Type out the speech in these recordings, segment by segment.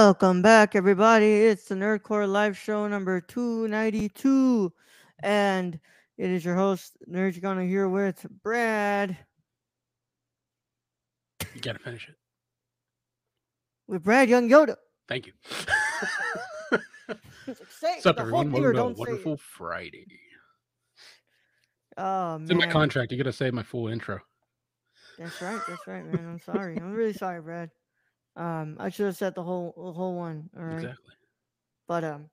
Welcome back, everybody. It's the Nerd Corps Live Show number 292. And it is your host, Nerds Gonna here with Brad. You gotta finish it. With Brad Young Yoda. Thank you. He's like, say What's up, everyone? Welcome to a don't say it." wonderful Friday. Oh, It's in my contract. You gotta say my full intro. That's right. That's right, man. I'm sorry. I'm really sorry, Brad. Um, I should have said the whole the whole one. All right. Exactly. But um,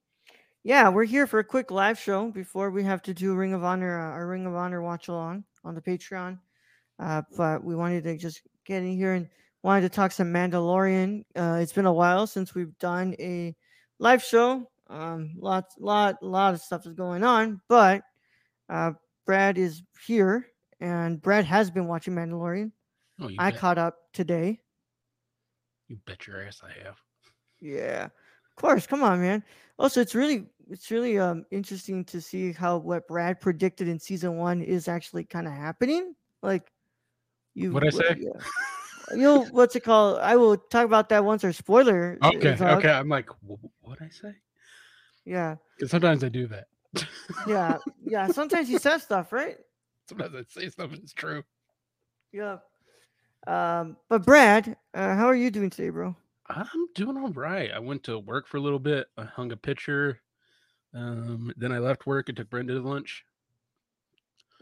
yeah, we're here for a quick live show before we have to do Ring of Honor, uh, our Ring of Honor watch along on the Patreon. Uh, but we wanted to just get in here and wanted to talk some Mandalorian. Uh, it's been a while since we've done a live show. Um, lots, lot, lot of stuff is going on, but uh, Brad is here, and Brad has been watching Mandalorian. Oh, I bet. caught up today. You bet your ass I have. Yeah, of course. Come on, man. Also, it's really it's really um interesting to see how what Brad predicted in season one is actually kind of happening. Like you, What'd I say? yeah. You'll what's it called? I will talk about that once our spoiler. Okay. Okay. I'm like, what I say? Yeah, Because sometimes I do that. yeah, yeah. Sometimes he says stuff, right? sometimes I say stuff it's true. Yeah. Um, but Brad, uh, how are you doing today, bro? I'm doing all right. I went to work for a little bit. I hung a picture. Um, then I left work and took Brenda to lunch.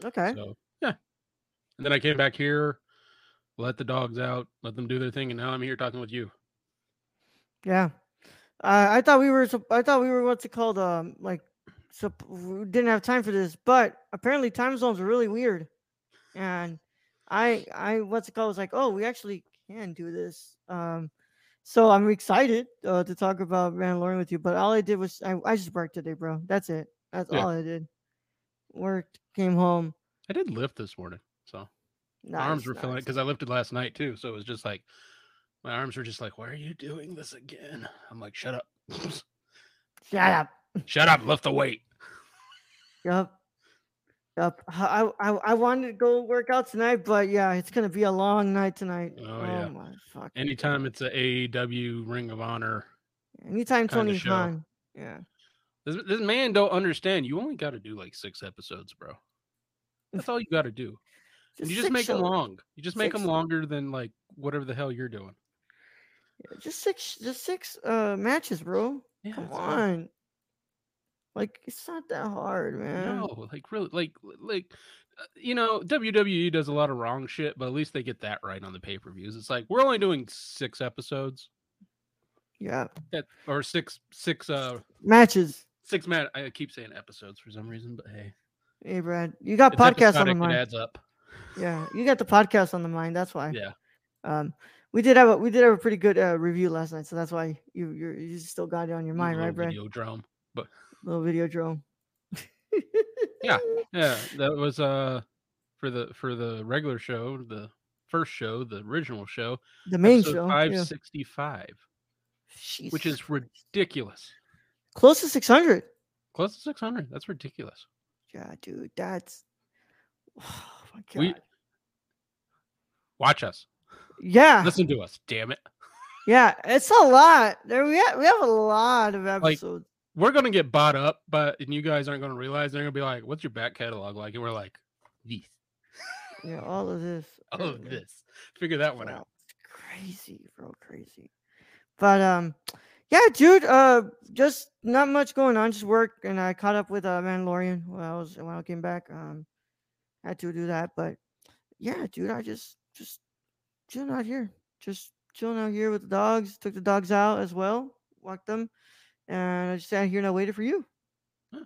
Okay. So yeah. And then I came back here, let the dogs out, let them do their thing, and now I'm here talking with you. Yeah. Uh, I thought we were. I thought we were. What's it called? Um, like, sup- we didn't have time for this, but apparently time zones are really weird, and I, I, what's it called? Was like, oh, we actually can do this. Um, so I'm excited uh, to talk about Mandalorian with you. But all I did was I, I just worked today, bro. That's it. That's Yeah. all I did. Worked, came home. I did lift this morning, so my arms were feeling it because I lifted last night too. So it was just like my arms were just like, "Why are you doing this again?" I'm like, "Shut up, Shut up. shut up, lift the weight." Yep. Yep. I wanted to go work out tonight, but yeah, it's gonna be a long night tonight. Oh, yeah. my fuck. Anytime it's a AEW Ring of Honor, Anytime Tony. Khan. Yeah. this, this man don't understand. You only got to do like six episodes, bro. That's all you got to do. And you just make them long. You just make Six. them longer than like whatever the hell you're doing. Yeah, Just six just six uh matches, bro. Yeah, Come on. Like it's not that hard, man. No, like really, like like uh, you know, WWE does a lot of wrong shit, but at least they get that right on the pay per views. It's like we're only doing six episodes, Yeah. that or six six uh Matches. six man. I keep saying episodes for some reason, but hey, Hey Brad. You got it's podcasts on the episodic, It mind. adds up. Yeah, you got the podcast on the mind. That's why. Yeah, Um we did have a we did have a pretty good uh, review last night, so that's why you you're, you still got it on your mind, right, Brad? Video drum. Little video drone. Yeah. Yeah, that was uh for the for the regular show, the first show, the original show, The main show. five sixty five, which is ridiculous. close to 600. Close to six hundred. That's ridiculous. Yeah, dude, that's oh my god. We watch us. yeah, Listen to us, damn it. yeah, it's a lot. There we have, we have a lot of episodes. We're gonna get bought up, but and you guys aren't gonna realize they're gonna be like, "What's your back catalog like?" And we're like, "These." Yeah, all of this. All of this. Figure that one Wow, out. Crazy, real crazy. But um, yeah, dude. Uh, just not much going on, just work, and I caught up with uh Mandalorian when I was when I came back. Um, had to do that, but yeah, dude, I just just chilling out here, just chilling out here with the dogs. Took the dogs out as well, walked them, and I just sat here and I waited for you. Huh.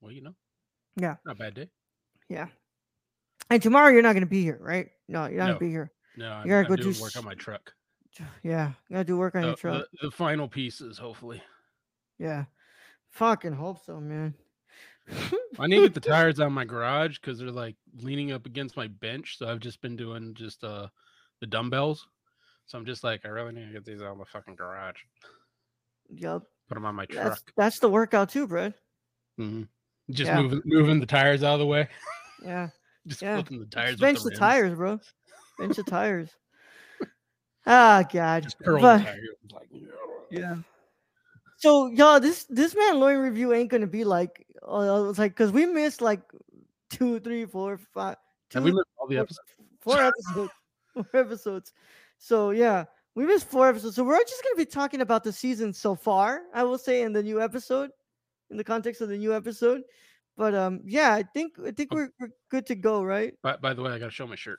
Well, you know. Yeah. Not a bad day. Yeah. And tomorrow you're not gonna be here, right? No, you're not No. gonna be here. No, I'm, gotta I'm go do work s- on my truck. Yeah, you gotta do work on The, your truck. the, the final pieces, hopefully. Yeah, fucking hope so, man. I need to get the tires out of my garage because they're like leaning up against my bench. So I've just been doing just uh the dumbbells. So I'm just like, I really need to get these out of the fucking garage. Yup. Put them on my truck. that's the workout too, bro. hmm Just Yeah. moving moving the tires out of the way. Yeah. just Yeah. flipping the tires. Just bench the, the, tires, bro. Bench the tires. Ah, God. Just curl But- the tires. Like, Yeah. So y'all, this this Mandalorian review ain't gonna be like uh, it's like because we missed like two, three, four, five, two, Have we missed all the four- episodes? four episodes. Four episodes. So yeah, we missed four episodes. So we're just gonna be talking about the season so far. I will say in the new episode, in the context of the new episode. But um, yeah, I think I think Oh. we're, we're good to go, right? By, by the way, I gotta show my shirt.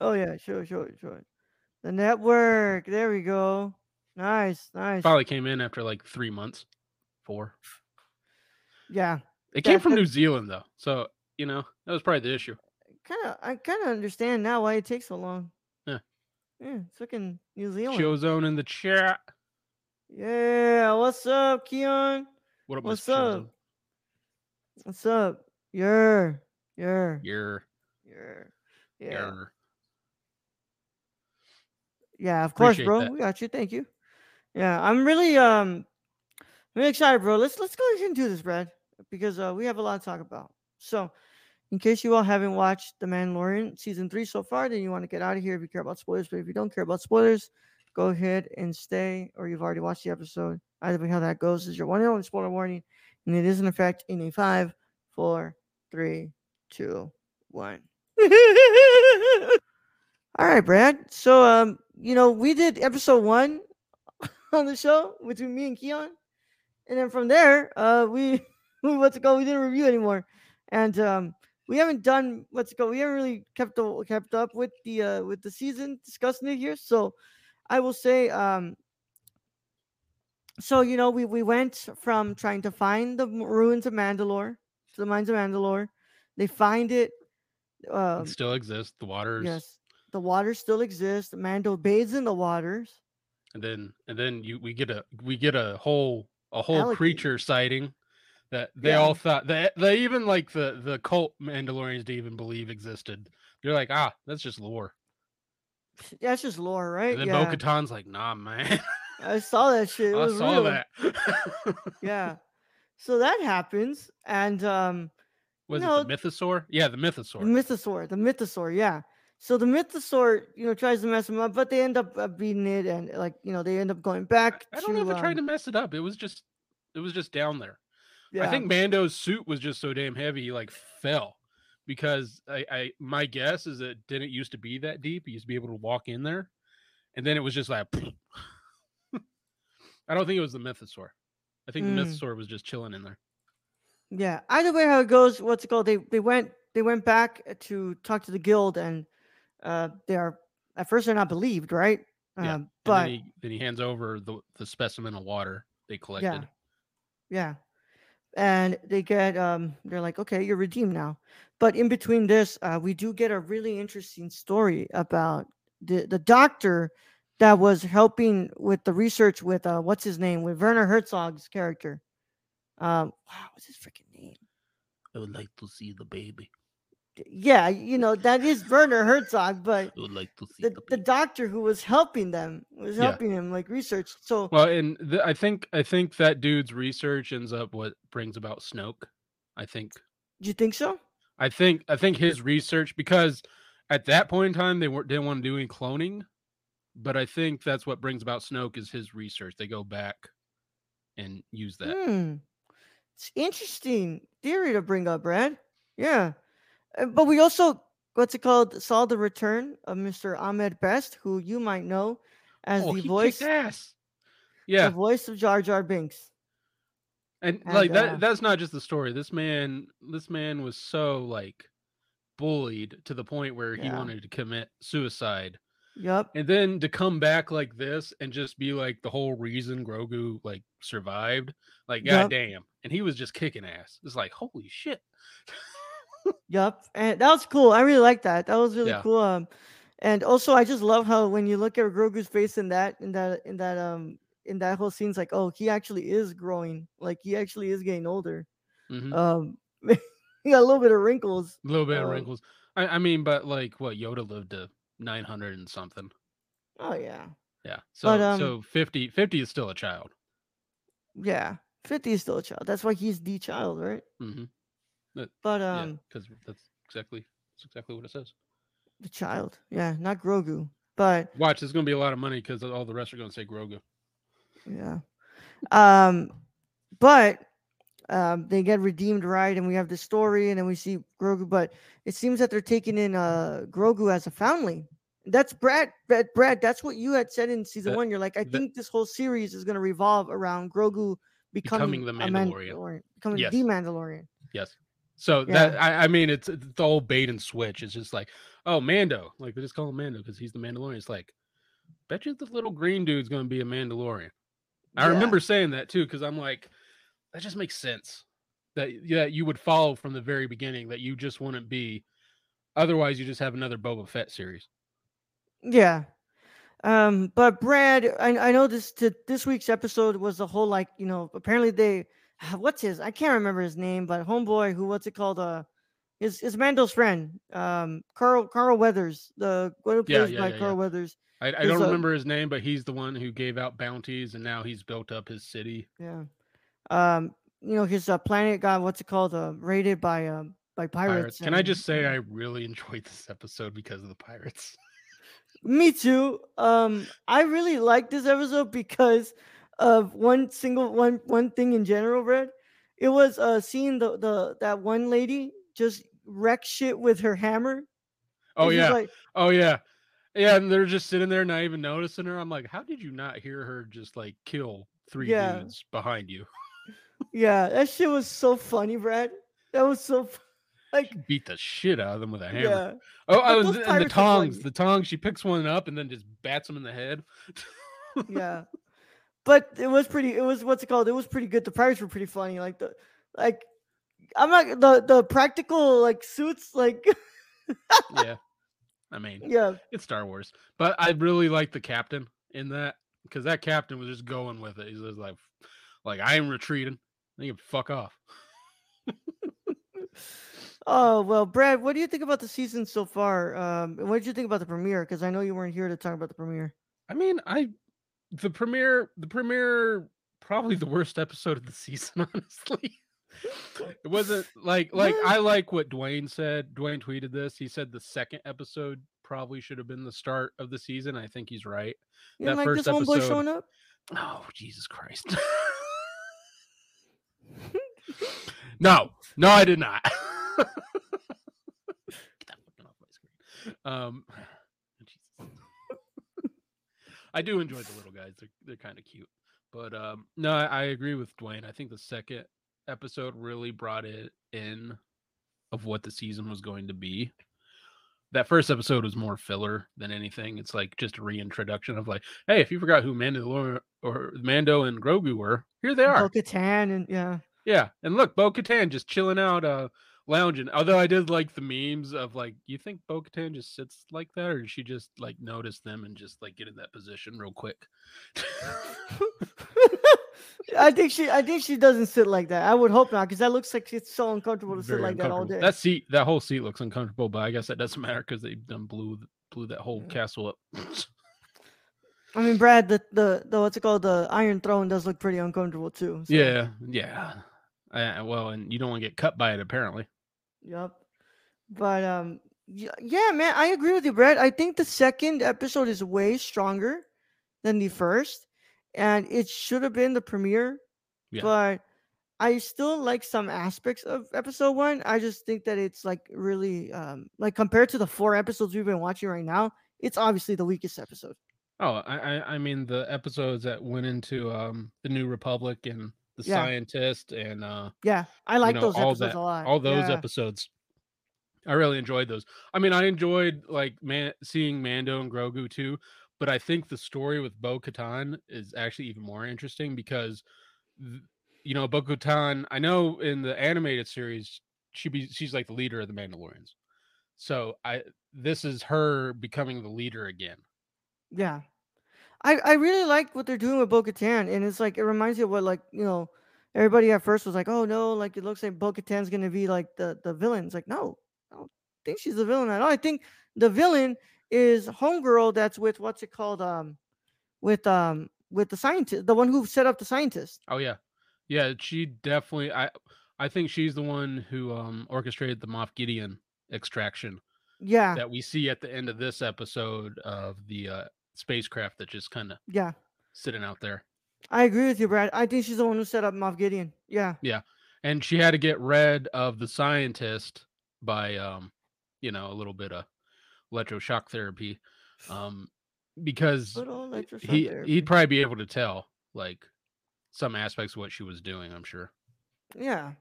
Oh yeah, sure, sure, sure. The network. There we go. Nice, nice. Probably came in after like three months, four. Yeah. It came from New Zealand though, so you know that was probably the issue. Kind of, I kind of understand now why it takes so long. Yeah. It's fucking New Zealand. Show zone in the chat. Yeah, what's up, Keon? What up, What's up? What's up? Yeah, yeah, You're, yeah, yeah. you're. Yeah, of course, Appreciate bro. that. We got you. Thank you. Yeah, I'm really um really excited, bro. Let's let's go ahead and do this, Brad, because uh, we have a lot to talk about. So, in case you all haven't watched The Mandalorian season three so far, then you want to get out of here if you care about spoilers. But if you don't care about spoilers, go ahead and stay, or you've already watched the episode. Either way, how that goes is your one and only spoiler warning, and it is in effect in a five, four, three, two, one. All right, Brad. So, um, you know, we did episode one on the show between me and Keon, and then from there, uh, we we what's it called? We didn't review anymore, and um, we haven't done let's go. We haven't really kept the, kept up with the uh with the season discussing it here. So, I will say, um, so you know, we we went from trying to find the ruins of Mandalore to the mines of Mandalore. They find it. Um, it still exists. The waters. Yes, the waters still exist. Mando bathes in the waters. and then and then you we get a we get a whole a whole creature sighting that they Yeah. all thought that they even like the the cult Mandalorians didn't even believe existed. They're like, ah, that's just lore. That's just lore, right? And then yeah, Bo Katan's like, nah, man. I saw that shit. It I saw real. that. Yeah. So that happens, and um, Was No, it the Mythosaur? Yeah, the mythosaur. the Mythosaur. the mythosaur, yeah. So the mythosaur, you know, tries to mess him up, but they end up uh, beating it, and like you know, they end up going back. I don't know if it tried to um, mess it up. It was just it was just down there. Yeah. I think Mando's suit was just so damn heavy, he like fell. Because I, I my guess is it didn't used to be that deep. He used to be able to walk in there, and then it was just like. I don't think it was the Mythosaur. I think the Mm. Mythosaur was just chilling in there. Yeah. Either way, how it goes, what's it called? They they went they went back to talk to the guild, and uh, they are at first they're not believed, right? Yeah, Um, but then he then he hands over the the specimen of water they collected. Yeah. And they get um they're like, okay, you're redeemed now. But in between this, uh, we do get a really interesting story about the the doctor that was helping with the research with uh what's his name with Werner Herzog's character. Um wow, what's his freaking name? I would like to see the baby. D- Yeah, you know, that is Werner Herzog, but would like to see the, the doctor who was helping them was Yeah. helping him like research. So Well, and th- I think I think that dude's research ends up what brings about Snoke. I think do you think so? I think I think his research because at that point in time they weren't didn't want to do any cloning, but I think that's what brings about Snoke is his research. They go back and use that. Hmm. It's interesting theory to bring up, Brad. Yeah. Uh, But we also what's it called? Saw the return of Mr. Ahmed Best, who you might know as oh, the he voice, ass. the voice of Jar Jar Binks. and, and, like uh, that that's not just the story. This man this man was so like bullied to the point where he Yeah. wanted to commit suicide. Yep. And then to come back like this and just be like the whole reason Grogu like survived, like Yep. goddamn. And he was just kicking ass. It's like holy shit. Yep, and that was cool. I really like that. That was really Yeah. cool. Um, and also I just love how when you look at Grogu's face in that in that in that um in that whole scene, it's like, oh, he actually is growing. Like he actually is getting older. Mhm. Um, he got a little bit of wrinkles. A little bit of um, wrinkles. I, I mean, but like what Yoda lived to 900 and something. Oh yeah, Yeah. So But, um, so 50 50 is still a child. yeah. Fifty is still a child. That's why he's the child, right? But um, because that's exactly that's exactly what it says. the child, yeah, not Grogu. But Watch, there's gonna be a lot of money because all the rest are gonna say Grogu. Yeah. Um, but um, they get redeemed, right? And we have the story, and then we see Grogu. But it seems that they're taking in uh Grogu as a foundling. That's Brad. Brad, Brad that's what you had said in season That- one. You're like, I that- think this whole series is going to revolve around Grogu becoming, Becoming the a Mandalorian. becoming Yes. the Mandalorian. Yes. So Yeah. that I, I mean, it's, it's the whole bait and switch. It's just like, oh, Mando, like they just call him Mando because he's the Mandalorian. It's like, bet you the little green dude's gonna be a Mandalorian. I Yeah. remember saying that too because I'm like, that just makes sense. That yeah, you would follow from the very beginning that you just wouldn't be. Otherwise, you just have another Boba Fett series. Yeah. Um, but Brad, I, I know this to this week's episode was the whole like, you know, apparently they what's his I can't remember his name, but homeboy who what's it called? Uh his is Mando's friend, um Carl Carl Weathers, the one who Yeah, plays yeah, by yeah, Carl yeah. Weathers. I, I don't a- remember his name, but he's the one who gave out bounties, and now he's built up his city. Yeah. Um, you know, his uh, planet got what's it called? Uh raided by um by pirates. Pirates. Can I just say. I really enjoyed this episode because of the pirates? Me too. Um, I really like this episode because of one single one one thing in general, Brad. It was uh seeing the the that one lady just wreck shit with her hammer. Oh yeah. like, Oh yeah. Yeah, and they're just sitting there not even noticing her. I'm like, how did you not hear her just like kill three Yeah. dudes behind you? yeah, that shit was so funny, Brad. That was so fu- like Beat the shit out of them with a hammer. yeah. Oh, But oh those and, the- and the pirates are tongs. The tongs. She picks one up and then just bats him in the head. yeah. But it was pretty. It was what's it called? It was pretty good. The pirates were pretty funny. Like the, like, I'm not the the practical like suits. Like, yeah. I mean, yeah, it's Star Wars, but I really like the captain in that because that captain was just going with it. He's just like, like I am retreating. They can fuck off. Oh well, Brad, what do you think about the season so far? Um, what did you think about the premiere? Because I know you weren't here to talk about the premiere. I mean, I the premiere, the premiere, probably the worst episode of the season. Honestly, it wasn't like like I like what Dwayne said. Dwayne tweeted this. He said the second episode probably should have been the start of the season. I think he's right. You That like this first homeboy episode- showing up? Oh Jesus Christ! no, no, I did not. Get that off my screen. Um. I do enjoy the little guys. They're they're kind of cute. But um, no, I, I agree with Dwayne. I think the second episode really brought it in of what the season was going to be. That first episode was more filler than anything. It's like just a reintroduction of like, hey, if you forgot who Mandalorian or Mando and Grogu were, here they are. Bo-Katan and yeah, Yeah, and look, Bo Katan just chilling out, uh, lounging. Although I did like the memes of like, you think Bo Katan just sits like that, or did she just like notice them and just like get in that position real quick? I think she, I think she doesn't sit like that. I would hope not, because that looks like it's so uncomfortable to sit like that all day. That seat, that whole seat looks uncomfortable, but I guess that doesn't matter because they've done blew blew that whole Yeah. castle up. I mean, Brad, the the the what's it called? The Iron Throne does look pretty uncomfortable too. so- yeah, yeah. Uh, well, and you don't want to get cut by it apparently. Yep. But um yeah, man, I agree with you, Brett. I think the second episode is way stronger than the first, and it should have been the premiere. Yeah. But I still like some aspects of episode one. I just think that it's like really um like compared to the four episodes we've been watching right now, it's obviously the weakest episode. Oh, I, I I mean the episodes that went into um the New Republic and the Yeah. scientist and uh Yeah, I like know, those all episodes that- a lot. all those yeah. episodes. I really enjoyed those. I mean, I enjoyed like man seeing Mando and Grogu too, but I think the story with Bo Katan is actually even more interesting because th- you know Bo Katan. I know in the animated series she be she's like the leader of the Mandalorians. So I this is her becoming the leader again. Yeah. I, I really like what they're doing with Bo Katan. And it's like, it reminds you of what, like, you know, everybody at first was like, oh no, like it looks like Bo Katan's going to be like the, the villain. It's like, no, I don't think she's the villain at all. I think the villain is Homegirl that's with, what's it called? Um, with, um, with the scientist, the one who set up the scientist. Oh yeah, yeah. She definitely. I I think she's the one who um orchestrated the Moff Gideon extraction Yeah. that we see at the end of this episode of the uh, spacecraft that just kind of Yeah. sitting out there. I agree with you, Brad. I think she's the one who set up Moff Gideon. Yeah. Yeah. And she had to get rid of the scientist by um, you know, a little bit of electroshock therapy, um, because he therapy. he'd probably be able to tell like some aspects of what she was doing. I'm sure. Yeah,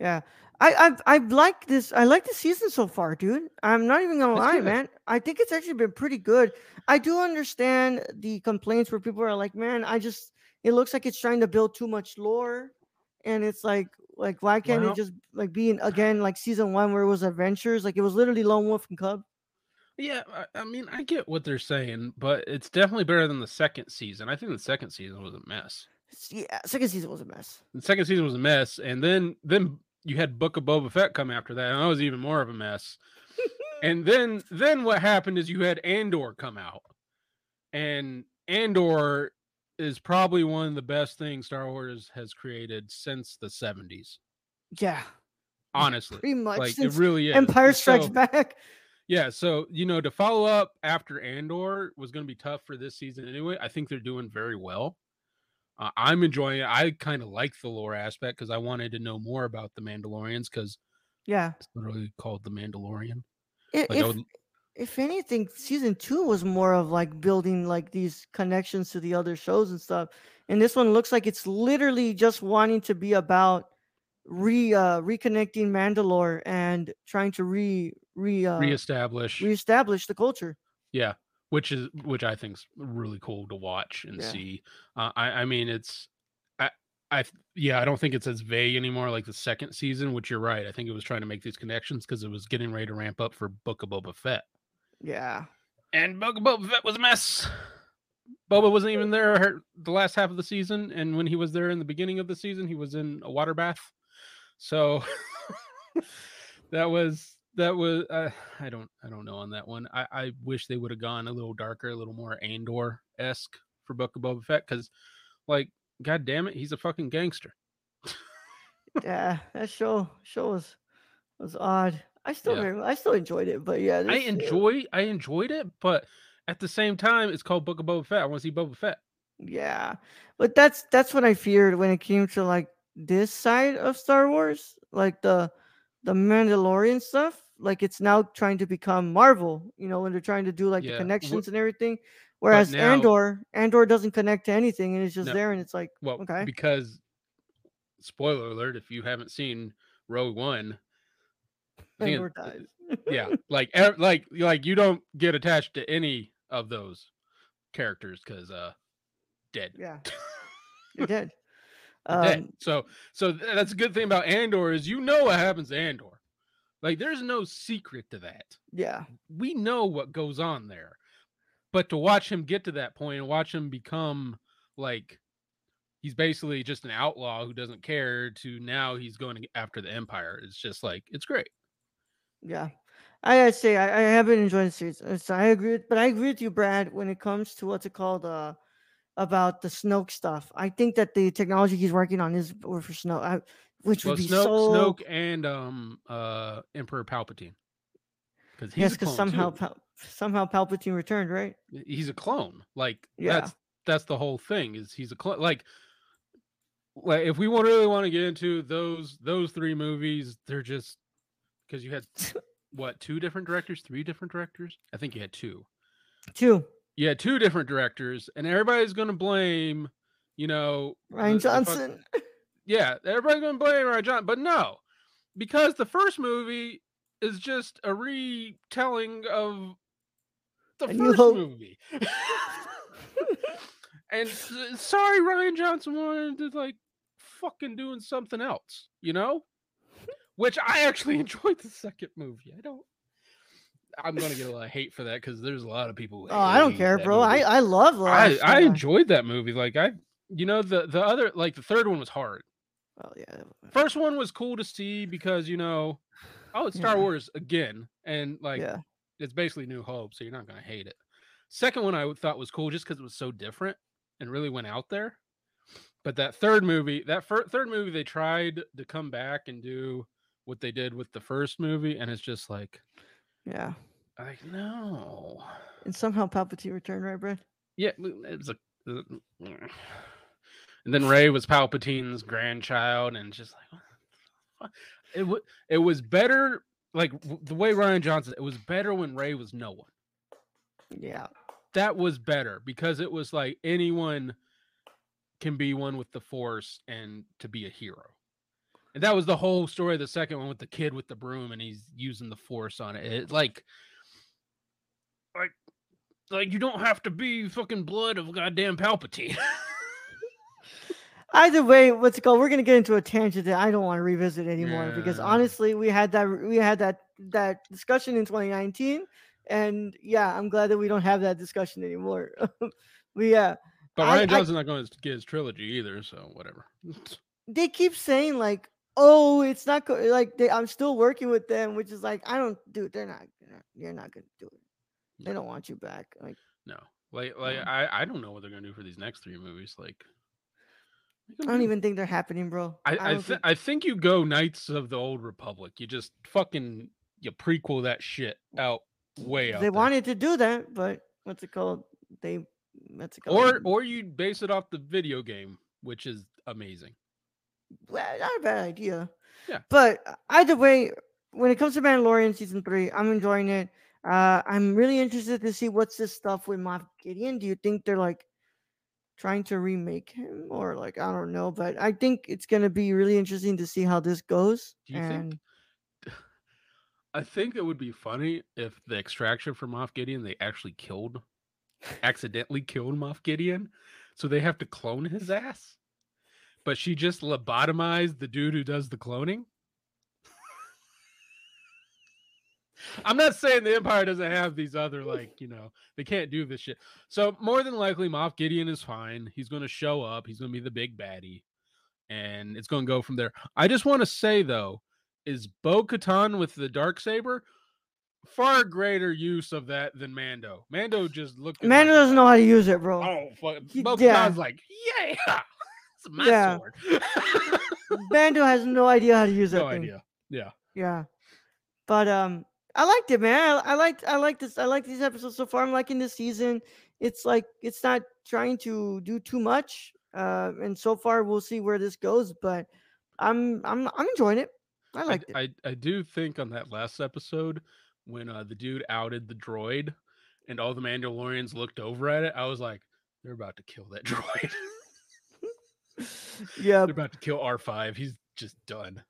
yeah. I I I like this. I like the season so far, dude. I'm not even gonna lie, good. man. I think it's actually been pretty good. I do understand the complaints where people are like, "Man, I just it looks like it's trying to build too much lore," and it's like, like why can't Well- it just like be in, again like season one where it was adventures? Like it was literally Lone Wolf and Cub. Yeah, I, I mean, I get what they're saying, but it's definitely better than the second season. I think the second season was a mess. Yeah, second season was a mess. The second season was a mess, and then then you had Book of Boba Fett come after that, and that was even more of a mess. and then then what happened is you had Andor come out, and Andor is probably one of the best things Star Wars has created since the seventies. Yeah, Honestly, pretty much like it really is. Empire Strikes so- Back. Yeah, so you know, to follow up after Andor was going to be tough for this season anyway. I think they're doing very well. Uh, I'm enjoying it. I kind of like the lore aspect because I wanted to know more about the Mandalorians because Yeah, it's literally called the Mandalorian. I- Like, if would- if anything, season two was more of like building like these connections to the other shows and stuff. And this one looks like it's literally just wanting to be about re uh reconnecting Mandalore and trying to re re uh, reestablish, reestablish the culture. yeah, which is which I think's really cool to watch and Yeah. see. Uh, I I mean, it's I I yeah, I don't think it's as vague anymore like the second season. Which you're right. I think it was trying to make these connections because it was getting ready to ramp up for Book of Boba Fett. Yeah. And Boba Boba Fett was a mess. Boba wasn't even there her- the last half of the season, and when he was there in the beginning of the season, he was in a water bath. So that was that was uh, I don't I don't know on that one. I, I wish they would have gone a little darker, a little more Andor esque for Book of Boba Fett, because like God damn it, he's a fucking gangster. Yeah. That show show was was odd. I still Yeah. very, I still enjoyed it, but yeah, I enjoy I enjoyed it, but at the same time, it's called Book of Boba Fett. I want to see Boba Fett. Yeah, but that's that's what I feared when it came to like this side of Star Wars, like the the Mandalorian stuff. Like it's now trying to become Marvel, you know, when they're trying to do like Yeah, the connections and everything. Whereas now- Andor, Andor doesn't connect to anything, and it's just No. there, and it's like, Well, Okay. because spoiler alert, if you haven't seen Rogue One, Andor dies. yeah, like like like you don't get attached to any of those characters because uh dead. yeah, you're dead. Um, So so that's a good thing about Andor is you know what happens to Andor. Like there's no secret to that. yeah, We know what goes on there. But to watch him get to that point and watch him become like he's basically just an outlaw who doesn't care to now he's going after the empire. It's just like it's great. Yeah, I gotta say I, I have been enjoying the series. So I agree, with, but I agree with you, Brad, when it comes to what's it called, uh, about the Snoke stuff. I think that the technology he's working on is for Snoke, I, which Well, would be Snoke, so Snoke, and um, uh, Emperor Palpatine, because he's yes, because somehow. Pal- somehow Palpatine returned, right? he's a clone. Like Yeah. that's that's the whole thing. Is he's a clone? Like like if we want really want to get into those those three movies, they're just because you had what two different directors, three different directors. I think you had two. Two. You had two different directors, and everybody's gonna blame, you know, Rian the- the Johnson. yeah, everybody's gonna blame Rian Johnson, but no, because the first movie is just a retelling of the A New first Hope. movie. and sorry, Rian Johnson wanted to like fucking doing something else, you know? Which I actually enjoyed the second movie. I don't. I'm gonna get a lot of hate for that because there's a lot of people. Oh, I don't care, bro. I movie. I love I, I enjoyed that movie. Like I, you know, the the other like the third one was hard. Oh yeah. First one was cool to see because you know, oh, it's Star Yeah. Wars again, and like yeah. it's basically New Hope, so you're not gonna hate it. Second one I thought was cool just because it was so different and really went out there. But that third movie, that fir- third movie, they tried to come back and do what they did with the first movie, and it's just like, Yeah. like no, And somehow Palpatine returned, right, Brad? yeah, it was a. uh, mm. And then Rey was Palpatine's grandchild, and just like what the fuck? it was it was better. Like the way Rian Johnson, it was better when Rey was no one. Yeah. that was better because it was like anyone can be one with the force and to be a hero. And that was the whole story of the second one with the kid with the broom and he's using the force on it. It like like like you don't have to be fucking blood of goddamn Palpatine. Either way, what's it called? We're gonna get into a tangent that I don't want to revisit anymore because honestly, we had that we had that that discussion in 2019, and yeah, I'm glad that we don't have that discussion anymore. but yeah, but Rian I- Johnson's not going to get his trilogy either, so whatever. they keep saying like, "Oh, it's not go-, like they, I'm still working with them," which is like, I don't, dude, they're not, they're not- you're not gonna do it. They don't want you back. Like, No. Like like. I I don't know what they're to do for these next 3 movies like I don't even think they're happening, bro. I I, th- think- I think you go Knights of the Old Republic. You just fucking you prequel that shit out way out. they there. wanted to do that, but what's it called? They, what's it or or you base it off the video game, which is amazing. Not a bad idea. Yeah. But uh, either way, when it comes to Mandalorian season three, I'm enjoying it. Uh, I'm really interested to see what's this stuff with Moff Gideon. Do you think they're like trying to remake him, or like I don't know? But I think it's gonna be really interesting to see how this goes. Do you and think? I think it would be funny if the extraction from Moff Gideon they actually killed, accidentally killed Moff Gideon, so they have to clone his ass. But she just lobotomized the dude who does the cloning. I'm not saying the Empire doesn't have these other like you know they can't do this shit. So more than likely, Moff Gideon is fine. He's going to show up. He's going to be the big baddie, and it's going to go from there. I just want to say though, is Bo Katan with the dark saber far greater use of that than Mando. Mando just looked. Mando doesn't know how to use it, bro. Oh, fuck. Bo yeah. Katan's like, yeah, it's my Yeah. sword. Mando has no idea how to use that no thing. idea. Yeah. Yeah, but um, I liked it, man. I, I liked, I like this. I like these episodes so far. I'm liking this season. It's like it's not trying to do too much, uh, and so far we'll see where this goes. But I'm, I'm, I'm enjoying it. I liked it. I, I do think on that last episode when uh, the dude outed the droid and all the Mandalorians looked over at it, I was like, they're about to kill that droid. Yeah, they're about to kill R5. He's just done.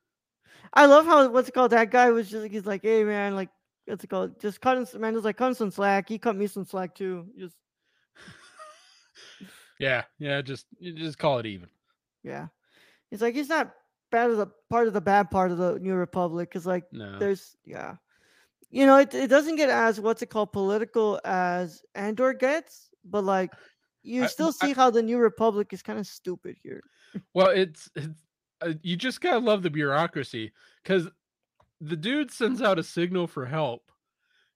I love how what's it called. That guy was just like he's like, hey man, like what's it called? Just cut him. some- Mando's like, cut him some slack. He cut me some slack too. Just Yeah, yeah, just just call it even. yeah, it's like he's not bad as a part of the bad part of the New Republic because like No. there's yeah you know it, it doesn't get as what's it called political as andor gets but like you I- still I- see how the new republic is kind of stupid here Well, it's, it's uh, you just gotta love the bureaucracy because the dude sends out a signal for help.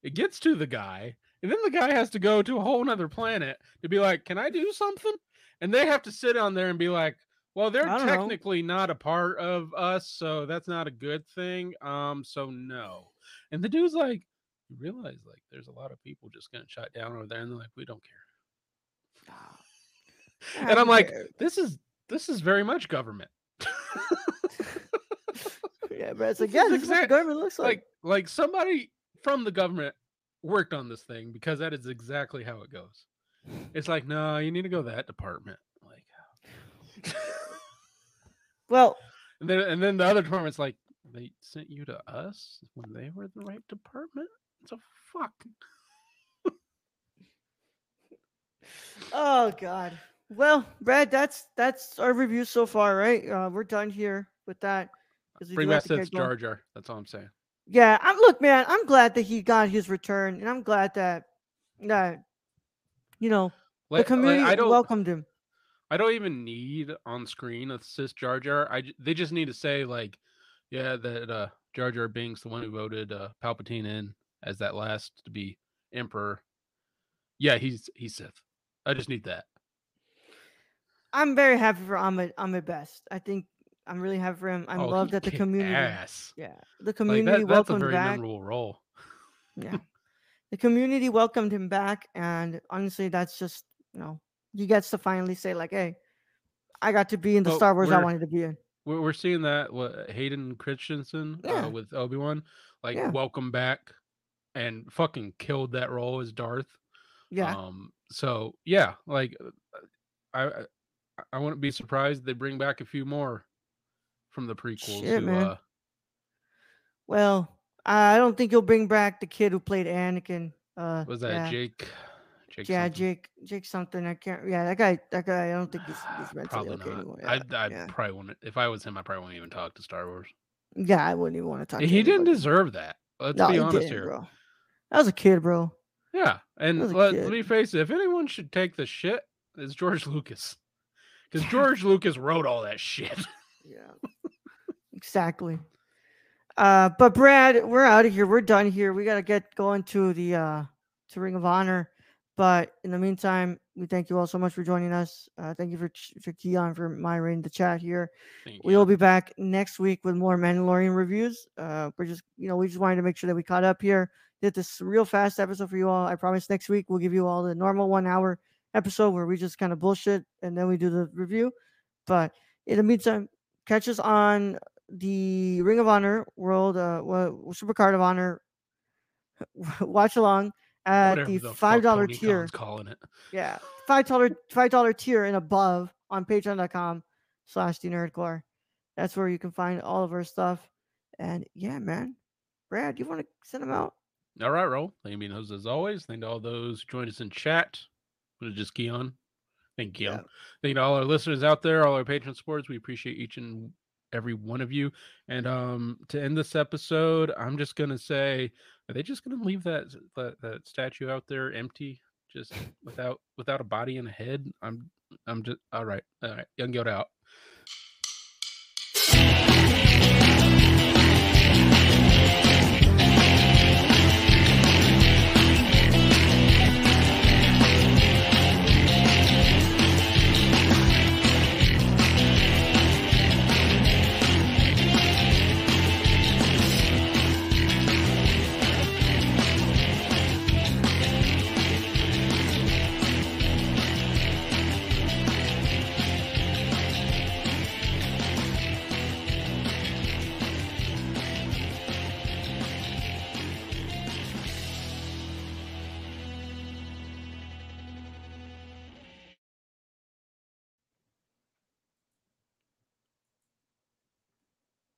It gets to the guy, and then the guy has to go to a whole nother planet to be like, "Can I do something?" And they have to sit on there and be like, "Well, they're I don't know. technically not a part of us, so that's not a good thing. Um, so no." And the dude's like, "You realize like there's a lot of people just getting shot down over there," and they're like, "We don't care." And I'm who like, cares? this is this is very much government. yeah, Brad's like, This yeah, is this is what the government looks like. like like somebody from the government worked on this thing because that is exactly how it goes. It's like, no, you need to go to that department. Like oh. well, and then and then the other department's like, they sent you to us when they were the right department? So fuck. Oh god. Well, Brad, that's that's our review so far, right? Uh, we're done here with that. Bring back Seth's. Jar Jar. That's all I'm saying. Yeah, I'm look, man. I'm glad that he got his return, and I'm glad that that you know the Like- like, community don't welcomed him. I don't even need on screen a Sith Jar Jar. I they just need to say like, yeah, that uh, Jar Jar Binks, the one who voted uh, Palpatine in as that last to be Emperor. Yeah, he's he's Sith. I just need that. I'm very happy for Ahmed Ahmed Best. I think I'm really happy for him. I'm Oh, loved that the community. ass. Yeah, the Like, community that, that's a welcomed very back. memorable role. Yeah, the community welcomed him back, and honestly, that's just you know he gets to finally say like, "Hey, I got to be in the Star Wars I wanted to be in." We're, we're seeing that what Hayden Christensen Yeah. uh, with Obi Wan, like Yeah. welcome back, and fucking killed that role as Darth. Yeah, Um. So yeah, like uh, I I, I wouldn't be surprised they bring back a few more from the prequels. Shit, who, man. Uh, well, I don't think you'll bring back the kid who played Anakin. Uh, was that yeah. Jake? Jake. Yeah, something? Jake, Jake something. I can't. Yeah, that guy. That guy. I don't think he's, he's mentally Probably okay not. anymore. I Yeah, I yeah. probably wouldn't. If I was him, I probably wouldn't even talk to Star Wars. yeah, I wouldn't even want to talk. to He didn't anybody. deserve that. Let's no, be honest here. bro. That was a kid, bro. Yeah, and let, let me face it. If anyone should take the shit, it's George Lucas, because George Lucas wrote all that shit. Yeah, exactly. Uh, but Brad, we're out of here. We're done here. We gotta get going to the uh to Ring of Honor. But in the meantime, we thank you all so much for joining us. Uh, thank you for for Keon for Myra in the chat here. We will be back next week with more Mandalorian reviews. Uh, we're just, you know, we just wanted to make sure that we caught up here. Did this real fast episode for you all. I promise next week we'll give you all the normal one hour episode where we just kind of bullshit and then we do the review. But in the meantime, catch us on the Ring of Honor World, uh, Supercard of Honor watch along at Whatever the fuck five dollar tier. Calling it. Yeah, five dollar five dollar tier and above on patreon.com slash the nerdcorps. That's where you can find all of our stuff. And yeah, man. Brad, you want to send them out? All right, roll. Thank you those as always. Thank to all those who joined us in chat. Was it just Keon? Thank you. Yeah. Thank you to all our listeners out there, all our patron supporters. We appreciate each and every one of you. And um to end this episode, I'm just gonna say, are they just gonna leave that that, that statue out there empty, just without without a body and a head? I'm I'm just all right. All right. Young Yoda out.